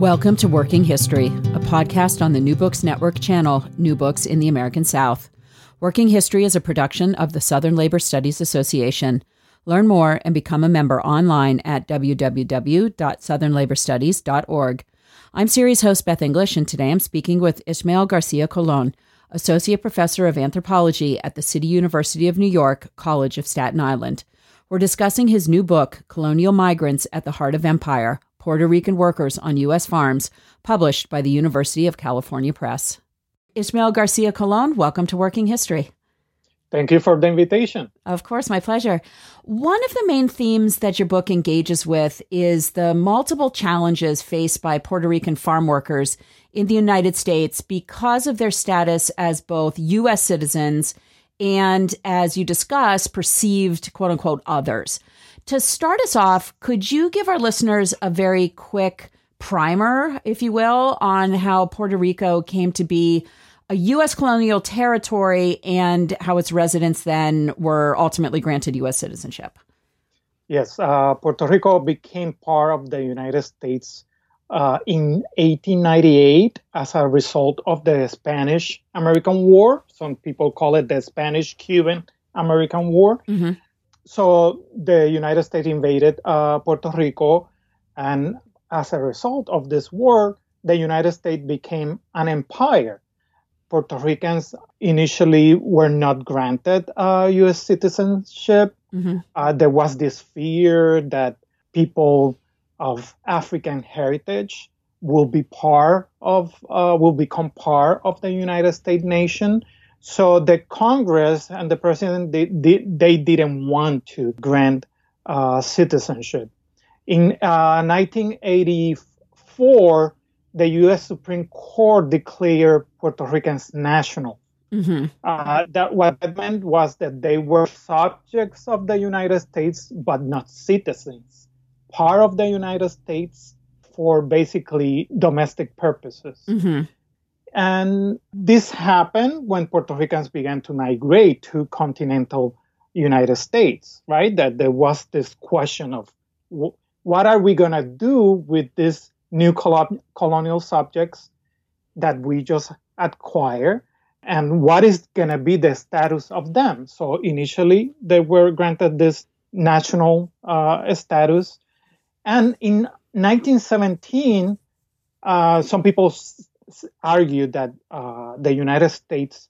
Welcome to Working History, a podcast on the New Books Network channel, New Books in the American South. Working History is a production of the Southern Labor Studies Association. Learn more and become a member online at www.southernlaborstudies.org. I'm series host Beth English, and today I'm speaking with Ismael Garcia Colon, Associate Professor of Anthropology at the City University of New York, College of Staten Island. We're discussing his new book, Colonial Migrants at the Heart of Empire Puerto Rican Workers on U.S. Farms, published by the University of California Press. Ismael Garcia Colon, welcome to Working History. Thank you for the invitation. Of course, my pleasure. One of the main themes that your book engages with is the multiple challenges faced by Puerto Rican farm workers in the United States because of their status as both U.S. citizens and, as you discuss, perceived quote unquote others. To start us off, could you give our listeners a very quick primer, if you will, on how Puerto Rico came to be a U.S. colonial territory and how its residents then were ultimately granted U.S. citizenship? Yes, uh, Puerto Rico became part of the United States uh, in 1898 as a result of the Spanish American War. Some people call it the Spanish Cuban American War. Mm-hmm so the United States invaded uh, Puerto Rico, and as a result of this war, the United States became an empire. Puerto Ricans initially were not granted uh, U.S. citizenship. Mm-hmm. Uh, there was this fear that people of African heritage will be part of, uh, will become part of the United States nation. So the Congress and the president, they, they, they didn't want to grant uh, citizenship. In uh, 1984, the U.S. Supreme Court declared Puerto Ricans national. Mm-hmm. Uh, that what that meant was that they were subjects of the United States, but not citizens, part of the United States for basically domestic purposes. Mm-hmm. And this happened when Puerto Ricans began to migrate to continental United States, right? That there was this question of what are we going to do with these new colonial subjects that we just acquire? And what is going to be the status of them? So initially, they were granted this national uh, status. And in 1917, uh, some people argued that uh, the United States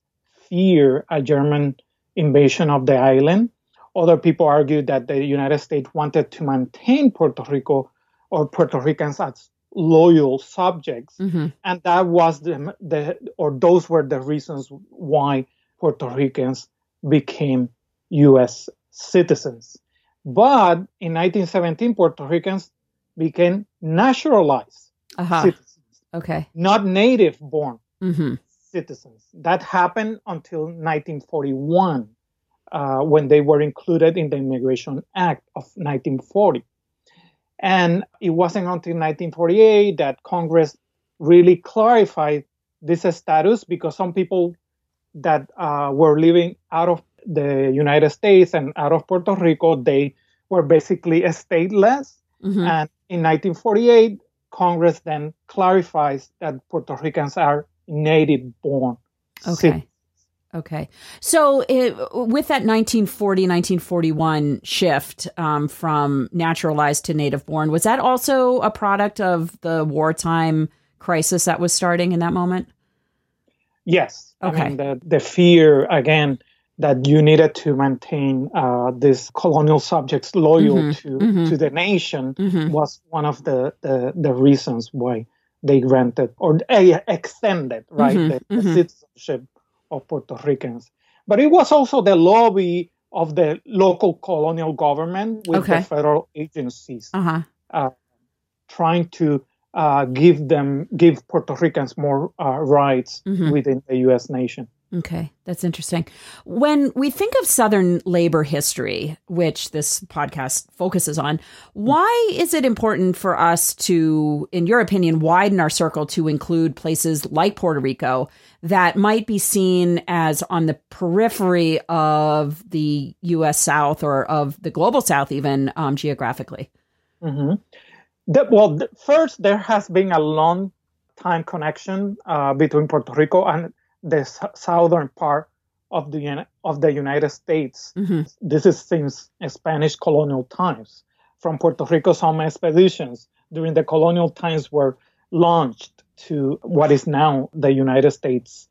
fear a German invasion of the island. Other people argued that the United States wanted to maintain Puerto Rico or Puerto Ricans as loyal subjects, mm-hmm. and that was the, the or those were the reasons why Puerto Ricans became U.S. citizens. But in 1917, Puerto Ricans became naturalized uh-huh. citizens. Okay. Not native born mm-hmm. citizens. That happened until 1941 uh, when they were included in the Immigration Act of 1940. And it wasn't until 1948 that Congress really clarified this status because some people that uh, were living out of the United States and out of Puerto Rico, they were basically stateless. Mm-hmm. And in 1948, Congress then clarifies that Puerto Ricans are native born. Okay. Okay. So, it, with that 1940, 1941 shift um, from naturalized to native born, was that also a product of the wartime crisis that was starting in that moment? Yes. Okay. I mean, the, the fear, again, that you needed to maintain uh, these colonial subjects loyal mm-hmm, to mm-hmm. to the nation mm-hmm. was one of the, the, the reasons why they granted or uh, extended right mm-hmm, the, the mm-hmm. citizenship of Puerto Ricans. But it was also the lobby of the local colonial government with okay. the federal agencies uh-huh. uh, trying to uh, give them give Puerto Ricans more uh, rights mm-hmm. within the U.S. nation. Okay, that's interesting. When we think of Southern labor history, which this podcast focuses on, why is it important for us to, in your opinion, widen our circle to include places like Puerto Rico that might be seen as on the periphery of the U.S. South or of the global South, even um, geographically? Mm-hmm. The, well, the, first, there has been a long time connection uh, between Puerto Rico and the s- southern part of the of the United States. Mm-hmm. This is since Spanish colonial times. From Puerto Rico, some expeditions during the colonial times were launched to what is now the United States.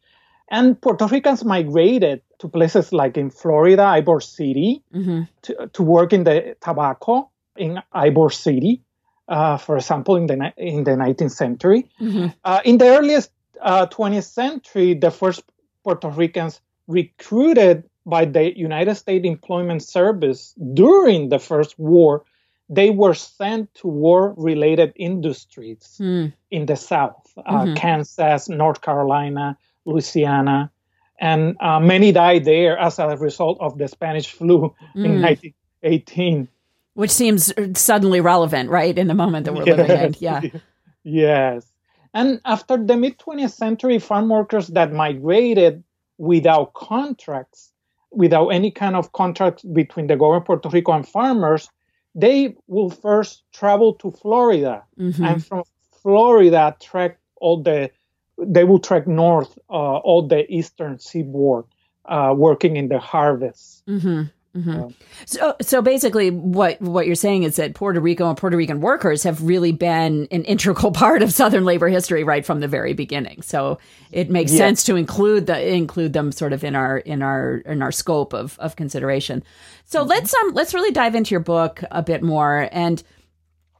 And Puerto Ricans migrated to places like in Florida, Ybor City, mm-hmm. to, to work in the tobacco in Ybor City, uh, for example, in the in the 19th century. Mm-hmm. Uh, in the earliest uh, 20th century, the first Puerto Ricans recruited by the United States Employment Service during the First War, they were sent to war-related industries mm. in the South, uh, mm-hmm. Kansas, North Carolina, Louisiana, and uh, many died there as a result of the Spanish flu mm. in 1918. Which seems suddenly relevant, right, in the moment that we're yes. living in. Yeah. yes. And after the mid 20th century, farm workers that migrated without contracts, without any kind of contract between the government of Puerto Rico and farmers, they will first travel to Florida. Mm-hmm. And from Florida, trek all the, they will trek north uh, all the eastern seaboard, uh, working in the harvests. Mm-hmm. Mm-hmm. So, so basically, what what you're saying is that Puerto Rico and Puerto Rican workers have really been an integral part of Southern labor history right from the very beginning. So it makes yeah. sense to include the include them sort of in our in our in our scope of of consideration. So mm-hmm. let's um let's really dive into your book a bit more and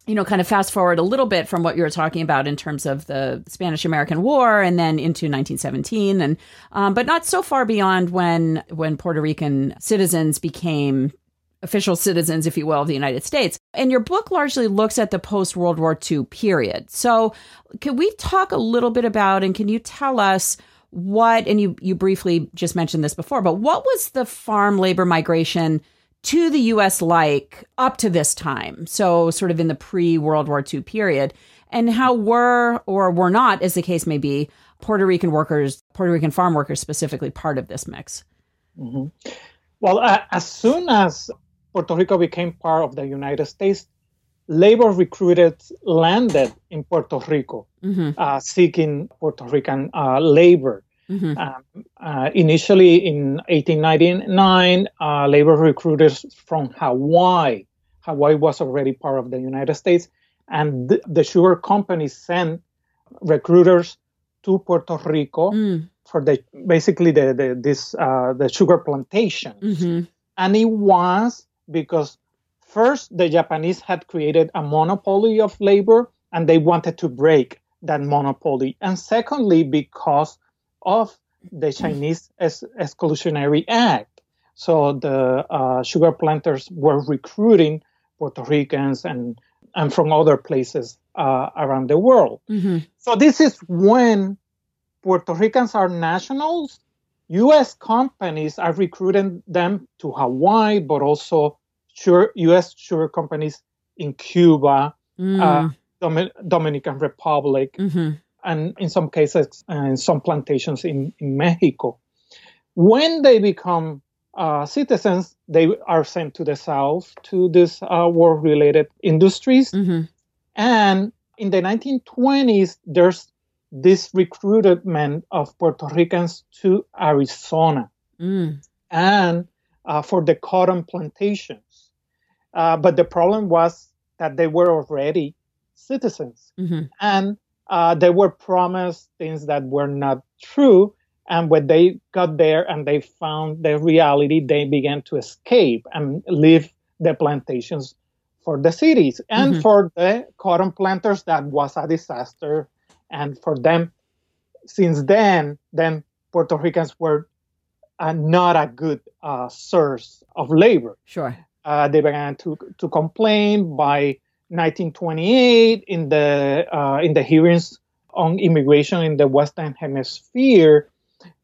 you know, kind of fast forward a little bit from what you were talking about in terms of the Spanish American War and then into 1917, and um, but not so far beyond when when Puerto Rican citizens became official citizens, if you will, of the United States. And your book largely looks at the post World War II period. So, can we talk a little bit about and can you tell us? What and you you briefly just mentioned this before, but what was the farm labor migration to the US like up to this time, so sort of in the pre World War II period, and how were or were not, as the case may be, Puerto Rican workers, Puerto Rican farm workers specifically, part of this mix? Mm-hmm. Well, uh, as soon as Puerto Rico became part of the United States, labor recruited landed in Puerto Rico, mm-hmm. uh, seeking Puerto Rican uh, labor. Mm-hmm. Um, uh, initially, in 1899, uh, labor recruiters from Hawaii, Hawaii was already part of the United States, and th- the sugar company sent recruiters to Puerto Rico mm. for the basically the, the this uh, the sugar plantations, mm-hmm. and it was because first the Japanese had created a monopoly of labor, and they wanted to break that monopoly, and secondly because of the Chinese Exclusionary Act. So the uh, sugar planters were recruiting Puerto Ricans and and from other places uh, around the world. Mm-hmm. So this is when Puerto Ricans are nationals. U.S. companies are recruiting them to Hawaii, but also sure, U.S. sugar companies in Cuba, mm. uh, Dom- Dominican Republic, mm-hmm and in some cases, uh, in some plantations in, in Mexico. When they become uh, citizens, they are sent to the south to these uh, war-related industries. Mm-hmm. And in the 1920s, there's this recruitment of Puerto Ricans to Arizona mm. and uh, for the cotton plantations. Uh, but the problem was that they were already citizens. Mm-hmm. And uh, they were promised things that were not true. And when they got there and they found the reality, they began to escape and leave the plantations for the cities. And mm-hmm. for the cotton planters, that was a disaster. And for them, since then, then Puerto Ricans were uh, not a good uh, source of labor. Sure. Uh, they began to to complain by 1928 in the uh, in the hearings on immigration in the Western Hemisphere,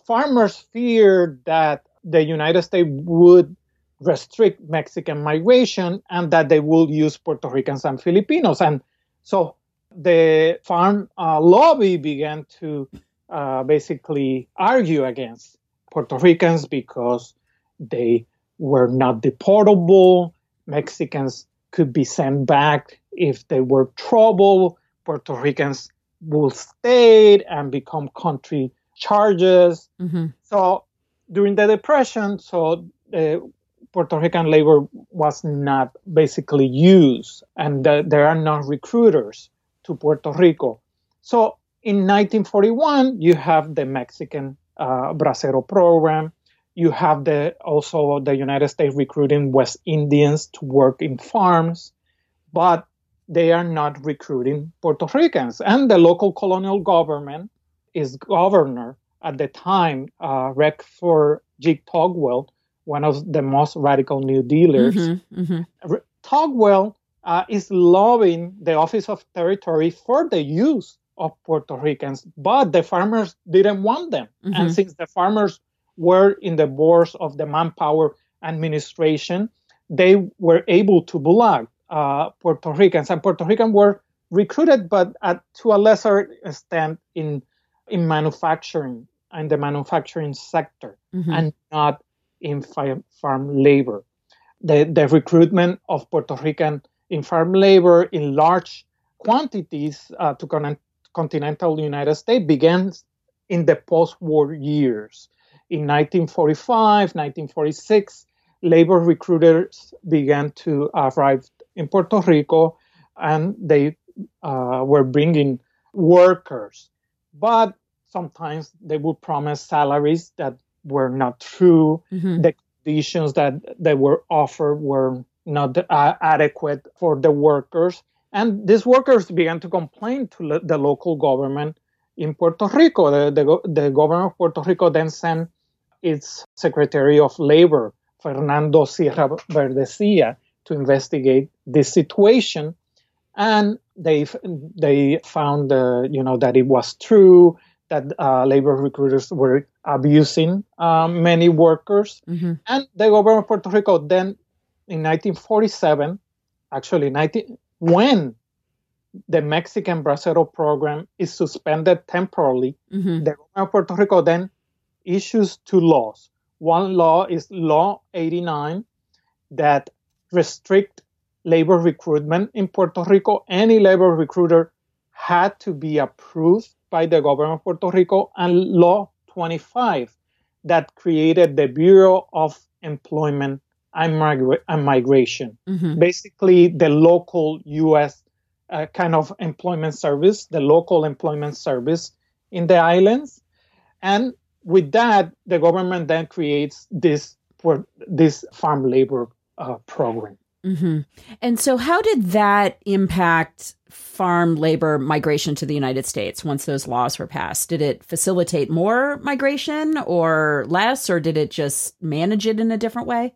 farmers feared that the United States would restrict Mexican migration and that they would use Puerto Ricans and Filipinos. And so the farm uh, lobby began to uh, basically argue against Puerto Ricans because they were not deportable. Mexicans could be sent back if they were trouble, Puerto Ricans will stay and become country charges. Mm-hmm. So during the Depression, so the Puerto Rican labor was not basically used, and the, there are no recruiters to Puerto Rico. So in 1941, you have the Mexican uh, Bracero program. You have the also the United States recruiting West Indians to work in farms, but they are not recruiting Puerto Ricans. And the local colonial government is governor at the time, uh, Rexford G. Tugwell, one of the most radical New Dealers. Mm-hmm, mm-hmm. Tugwell uh, is lobbying the Office of Territory for the use of Puerto Ricans, but the farmers didn't want them. Mm-hmm. And since the farmers were in the boards of the manpower administration, they were able to block uh, Puerto Ricans, and Puerto Ricans were recruited, but at, to a lesser extent in in manufacturing and the manufacturing sector, mm-hmm. and not in farm labor. The, the recruitment of Puerto Rican in farm labor in large quantities uh, to con- continental United States began in the post-war years. In 1945, 1946, labor recruiters began to arrive in Puerto Rico, and they uh, were bringing workers. But sometimes they would promise salaries that were not true. Mm-hmm. The conditions that they were offered were not uh, adequate for the workers. And these workers began to complain to le- the local government in Puerto Rico. The, the, the government of Puerto Rico then sent its Secretary of Labor, Fernando Sierra Berdecía, to investigate this situation. And they they found uh, you know that it was true that uh, labor recruiters were abusing um, many workers. Mm-hmm. And the government of Puerto Rico then, in 1947, actually 19, when the Mexican Bracero program is suspended temporarily, mm-hmm. the government of Puerto Rico then issues two laws. One law is Law 89 that restrict labor recruitment in Puerto Rico. Any labor recruiter had to be approved by the government of Puerto Rico and Law 25 that created the Bureau of Employment and, Migra- and Migration. Mm-hmm. Basically, the local U.S. Uh, kind of employment service, the local employment service in the islands. And with that, the government then creates this for this farm labor uh, program. Mm-hmm. And so, how did that impact farm labor migration to the United States once those laws were passed? Did it facilitate more migration or less, or did it just manage it in a different way?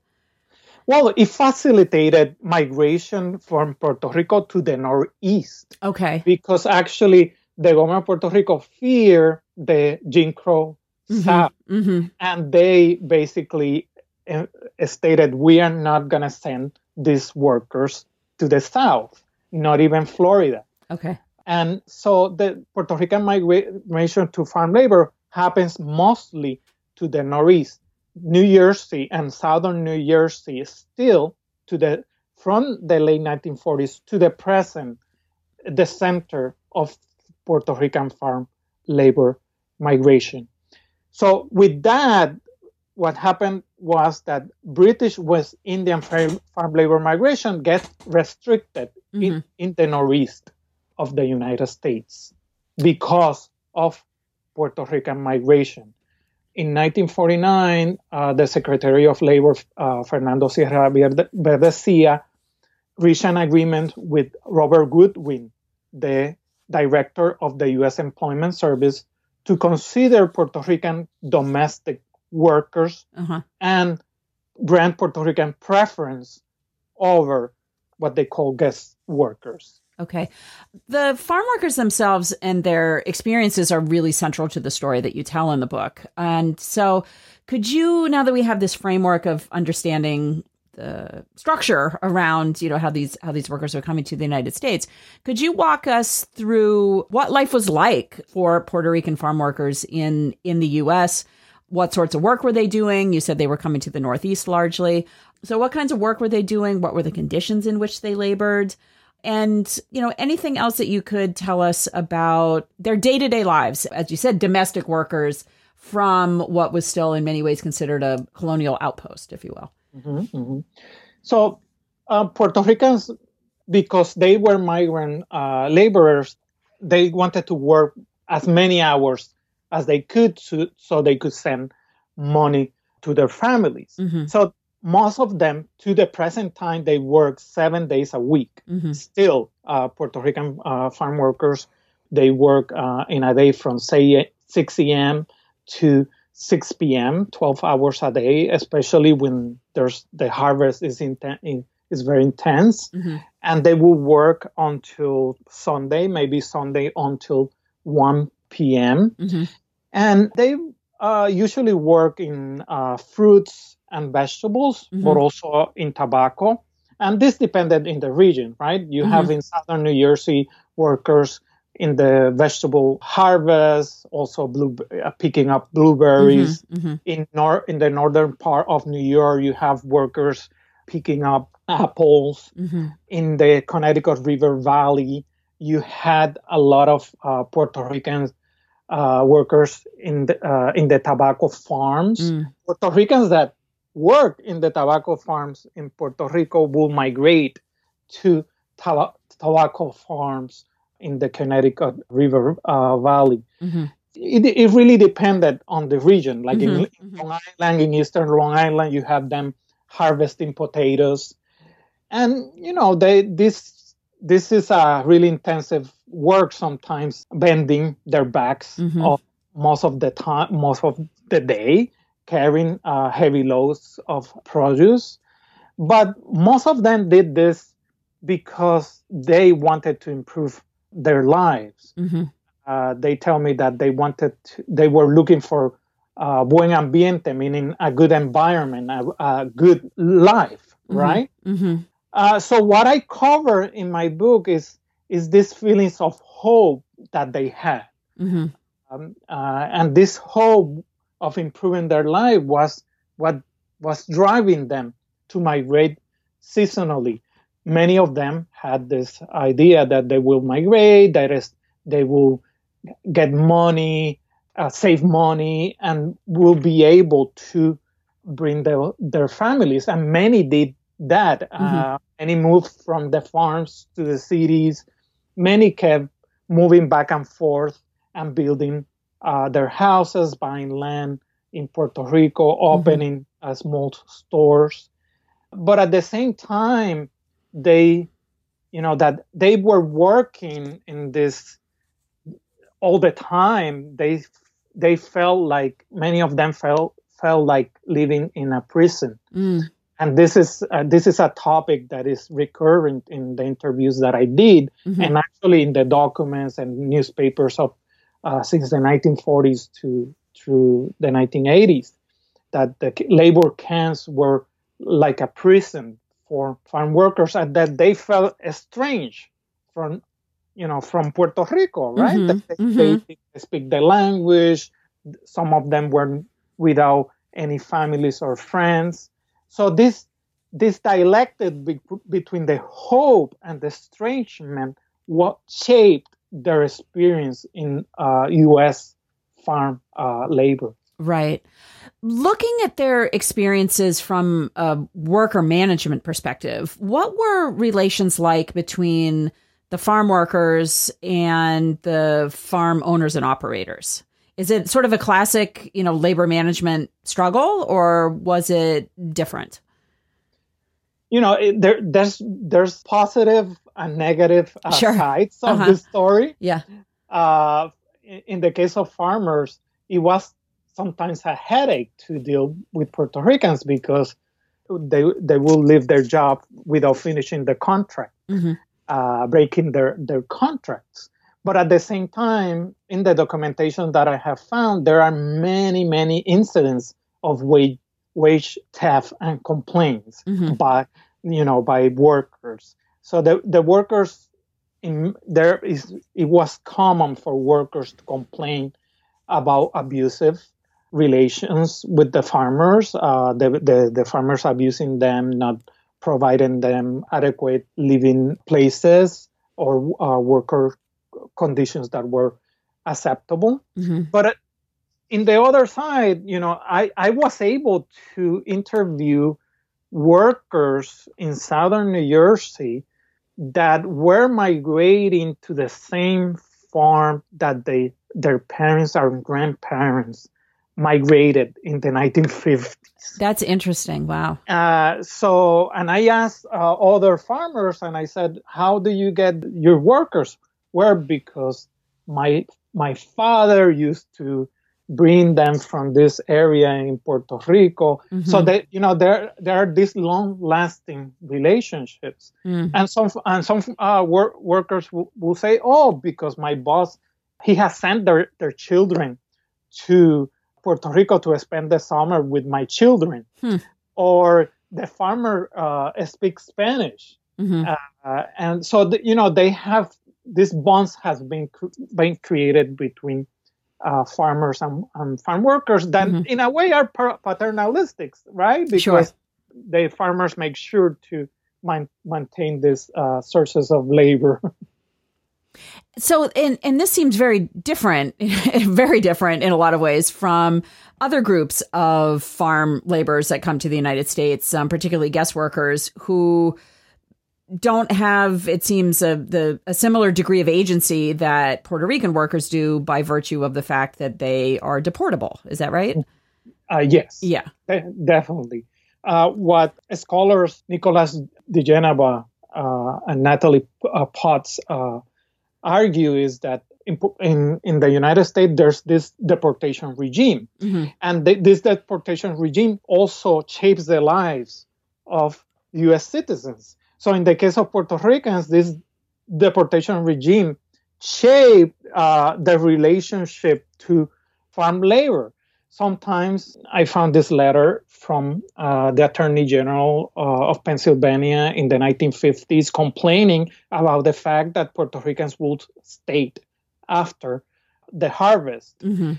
Well, it facilitated migration from Puerto Rico to the Northeast. Okay. Because actually, the government of Puerto Rico feared the Jim Crow mm-hmm. South. Mm-hmm. And they basically uh, stated, we are not going to send these workers to the south, not even Florida. Okay. And so the Puerto Rican migration to farm labor happens mostly to the northeast. New Jersey and southern New Jersey still to the from the late 1940s to the present the center of Puerto Rican farm labor migration. So with that, what happened was that British West Indian farm labor migration gets restricted mm-hmm. in, in the northeast of the United States because of Puerto Rican migration. In 1949, uh, the Secretary of Labor, uh, Fernando Sierra Berdecía, reached an agreement with Robert Goodwin, the director of the U.S. Employment Service, to consider Puerto Rican domestic workers uh-huh. and grant Puerto Rican preference over what they call guest workers. Okay. The farm workers themselves and their experiences are really central to the story that you tell in the book. And so, could you, now that we have this framework of understanding the structure around, you know, how these how these workers are coming to the United States, could you walk us through what life was like for Puerto Rican farm workers in in the US? What sorts of work were they doing? You said they were coming to the Northeast largely. So, what kinds of work were they doing? What were the conditions in which they labored? and you know anything else that you could tell us about their day-to-day lives as you said domestic workers from what was still in many ways considered a colonial outpost if you will mm-hmm, mm-hmm. so uh, puerto ricans because they were migrant uh, laborers they wanted to work as many hours as they could to, so they could send money to their families mm-hmm. so most of them to the present time they work seven days a week mm-hmm. still uh, puerto rican uh, farm workers they work uh, in a day from say 6 a.m to 6 p.m 12 hours a day especially when there's the harvest is in, is very intense mm-hmm. and they will work until sunday maybe sunday until 1 p.m mm-hmm. and they uh, usually work in uh, fruits and vegetables, mm-hmm. but also in tobacco. And this depended in the region, right? You mm-hmm. have in southern New Jersey workers in the vegetable harvest, also blue, uh, picking up blueberries. Mm-hmm. mm-hmm. In nor- in the northern part of New York, you have workers picking up apples. Mm-hmm. In the Connecticut River Valley, you had a lot of uh, Puerto Ricans uh, workers in the uh, in the tobacco farms. Mm. Puerto Ricans that work in the tobacco farms in Puerto Rico will migrate to tobacco farms in the Connecticut River uh, Valley. Mm-hmm. It, it really depended on the region. Like mm-hmm. in, in Long Island, in Eastern Long Island, you have them harvesting potatoes, and you know they this this is a really intensive work. Sometimes bending their backs mm-hmm. of most of the time, most of the day carrying uh, heavy loads of produce. But most of them did this because they wanted to improve their lives. Mm-hmm. Uh, they tell me that they wanted, to, they were looking for uh, buen ambiente, meaning a good environment, a, a good life, mm-hmm. right? Mm-hmm. Uh, so what I cover in my book is is these feelings of hope that they had, mm-hmm. um, uh, and this hope of improving their life was what was driving them to migrate seasonally. Many of them had this idea that they will migrate, that is, they will get money, uh, save money, and will be able to bring their, their families. And many did that. Uh, mm-hmm. Uh, many moved from the farms to the cities. Many kept moving back and forth and building uh, their houses, buying land in Puerto Rico, mm-hmm. opening mm-hmm. small stores. But at the same time, they, you know, that they were working in this all the time. They they felt like many of them felt felt like living in a prison. Mm. And this is uh, this is a topic that is recurrent in the interviews that I did, mm-hmm. and actually in the documents and newspapers of uh, since the 1940s to through the 1980s that the labor camps were like a prison for farm workers and that they felt estranged from you know from Puerto Rico right mm-hmm. They, mm-hmm. they, speak the language some of them were without any families or friends so this this dialectic be- between the hope and the estrangement what shaped their experience in uh, U.S. farm uh, labor. Right. Looking at their experiences from a worker management perspective, what were relations like between the farm workers and the farm owners and operators? Is it sort of a classic, you know, labor management struggle, or was it different? You know, it, there, there's there's positive and negative uh, sure. sides of uh-huh. the story. Yeah. Uh, in the case of farmers, it was sometimes a headache to deal with Puerto Ricans because they they will leave their job without finishing the contract, mm-hmm. uh, breaking their their contracts. But at the same time, in the documentation that I have found, there are many many incidents of wage wage theft and complaints mm-hmm. by you know by workers. So the the workers in there is it was common for workers to complain about abusive relations with the farmers, uh, the, the, the farmers abusing them, not providing them adequate living places or uh, worker conditions that were acceptable. Mm-hmm. But in the other side, you know, I, I was able to interview workers in southern New Jersey that were migrating to the same farm that they their parents or grandparents migrated in the 1950s. That's interesting. Wow. Uh, so, and I asked uh, other farmers, and I said, "How do you get your workers?" Well, because my my father used to bring them from this area in Puerto Rico. Mm-hmm. So that you know there there are these long lasting relationships, mm-hmm. and some and some uh, wor- workers will, will say, "Oh, because my boss he has sent their their children to Puerto Rico to spend the summer with my children," hmm. or the farmer uh, speaks Spanish, mm-hmm. uh, and so the, you know they have this bonds has been been created between uh, farmers and, and, farm workers that mm-hmm. in a way are paternalistic, right? Because sure. the farmers make sure to man- maintain these uh, sources of labor. So, and and this seems very different, very different in a lot of ways from other groups of farm laborers that come to the United States, um, particularly guest workers who don't have, it seems, a, the, a similar degree of agency that Puerto Rican workers do by virtue of the fact that they are deportable. Is that right? Uh, yes. Yeah. definitely. Uh, what scholars Nicholas De Genova uh, and Natalie uh, Peutz uh, argue is that in, in, in, the United States, there's this deportation regime. Mm-hmm. And th- this deportation regime also shapes the lives of U.S. citizens. So in the case of Puerto Ricans, this deportation regime shaped uh, the relationship to farm labor. Sometimes I found this letter from uh, the Attorney General uh, of Pennsylvania in the 1950s complaining about the fact that Puerto Ricans would stay after the harvest. Mm-hmm.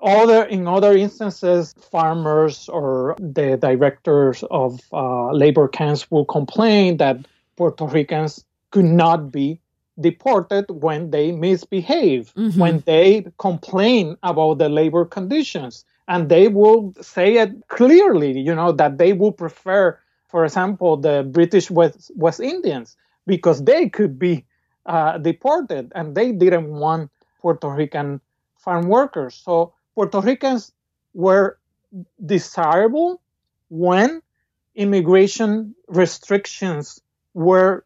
Other in other instances, farmers or the directors of uh, labor camps will complain that Puerto Ricans could not be deported when they misbehave, mm-hmm. when they complain about the labor conditions. And they will say it clearly, you know, that they would prefer, for example, the British West, West Indians because they could be uh, deported and they didn't want Puerto Rican farm workers. So Puerto Ricans were desirable when immigration restrictions were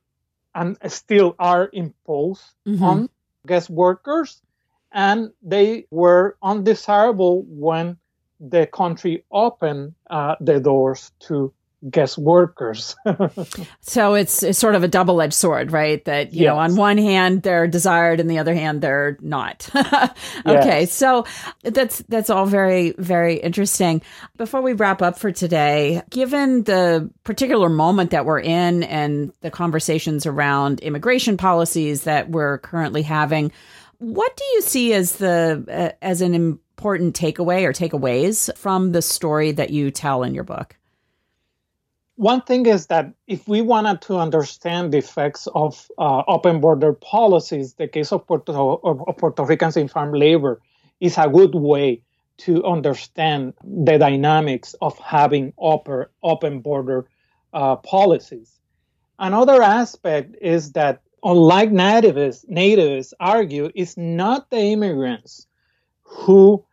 and still are imposed mm-hmm. on guest workers, and they were undesirable when the country opened uh, the doors to guest workers. so it's, it's sort of a double edged sword, right? That, you yes. know, on one hand they're desired and the other hand they're not. okay. Yes. So that's, that's all very, very interesting. Before we wrap up for today, given the particular moment that we're in and the conversations around immigration policies that we're currently having, what do you see as the, uh, as an important takeaway or takeaways from the story that you tell in your book? One thing is that if we wanted to understand the effects of uh, open border policies, the case of Puerto, of, Puerto Ricans in farm labor is a good way to understand the dynamics of having open, open border uh, policies. Another aspect is that, unlike natives, natives argue, it's not the immigrants who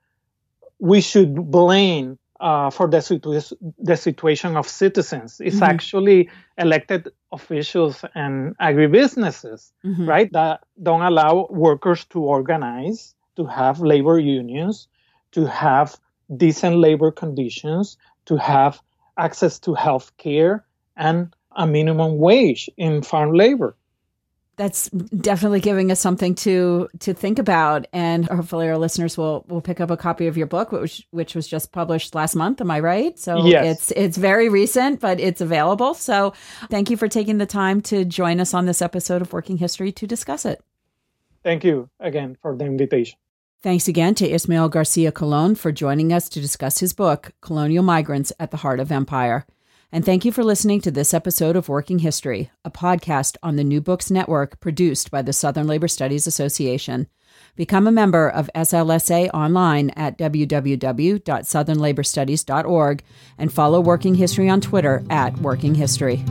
we should blame uh, for the, situ- the situation of citizens. It's mm-hmm. actually elected officials and agribusinesses, mm-hmm. right, that don't allow workers to organize, to have labor unions, to have decent labor conditions, to have access to health care and a minimum wage in farm labor that's definitely giving us something to to think about. And hopefully our listeners will will pick up a copy of your book which which was just published last month. Am i right? So yes. it's it's very recent but it's available. So thank you for taking the time to join us on this episode of working history to discuss it. Thank you again for the invitation. Thanks again to ismael garcia colon for joining us to discuss his book colonial migrants at the heart of empire And thank you for listening to this episode of Working History, a podcast on the New Books Network produced by the Southern Labor Studies Association. Become a member of SLSA online at www.southernlaborstudies.org and follow Working History on Twitter at Working History.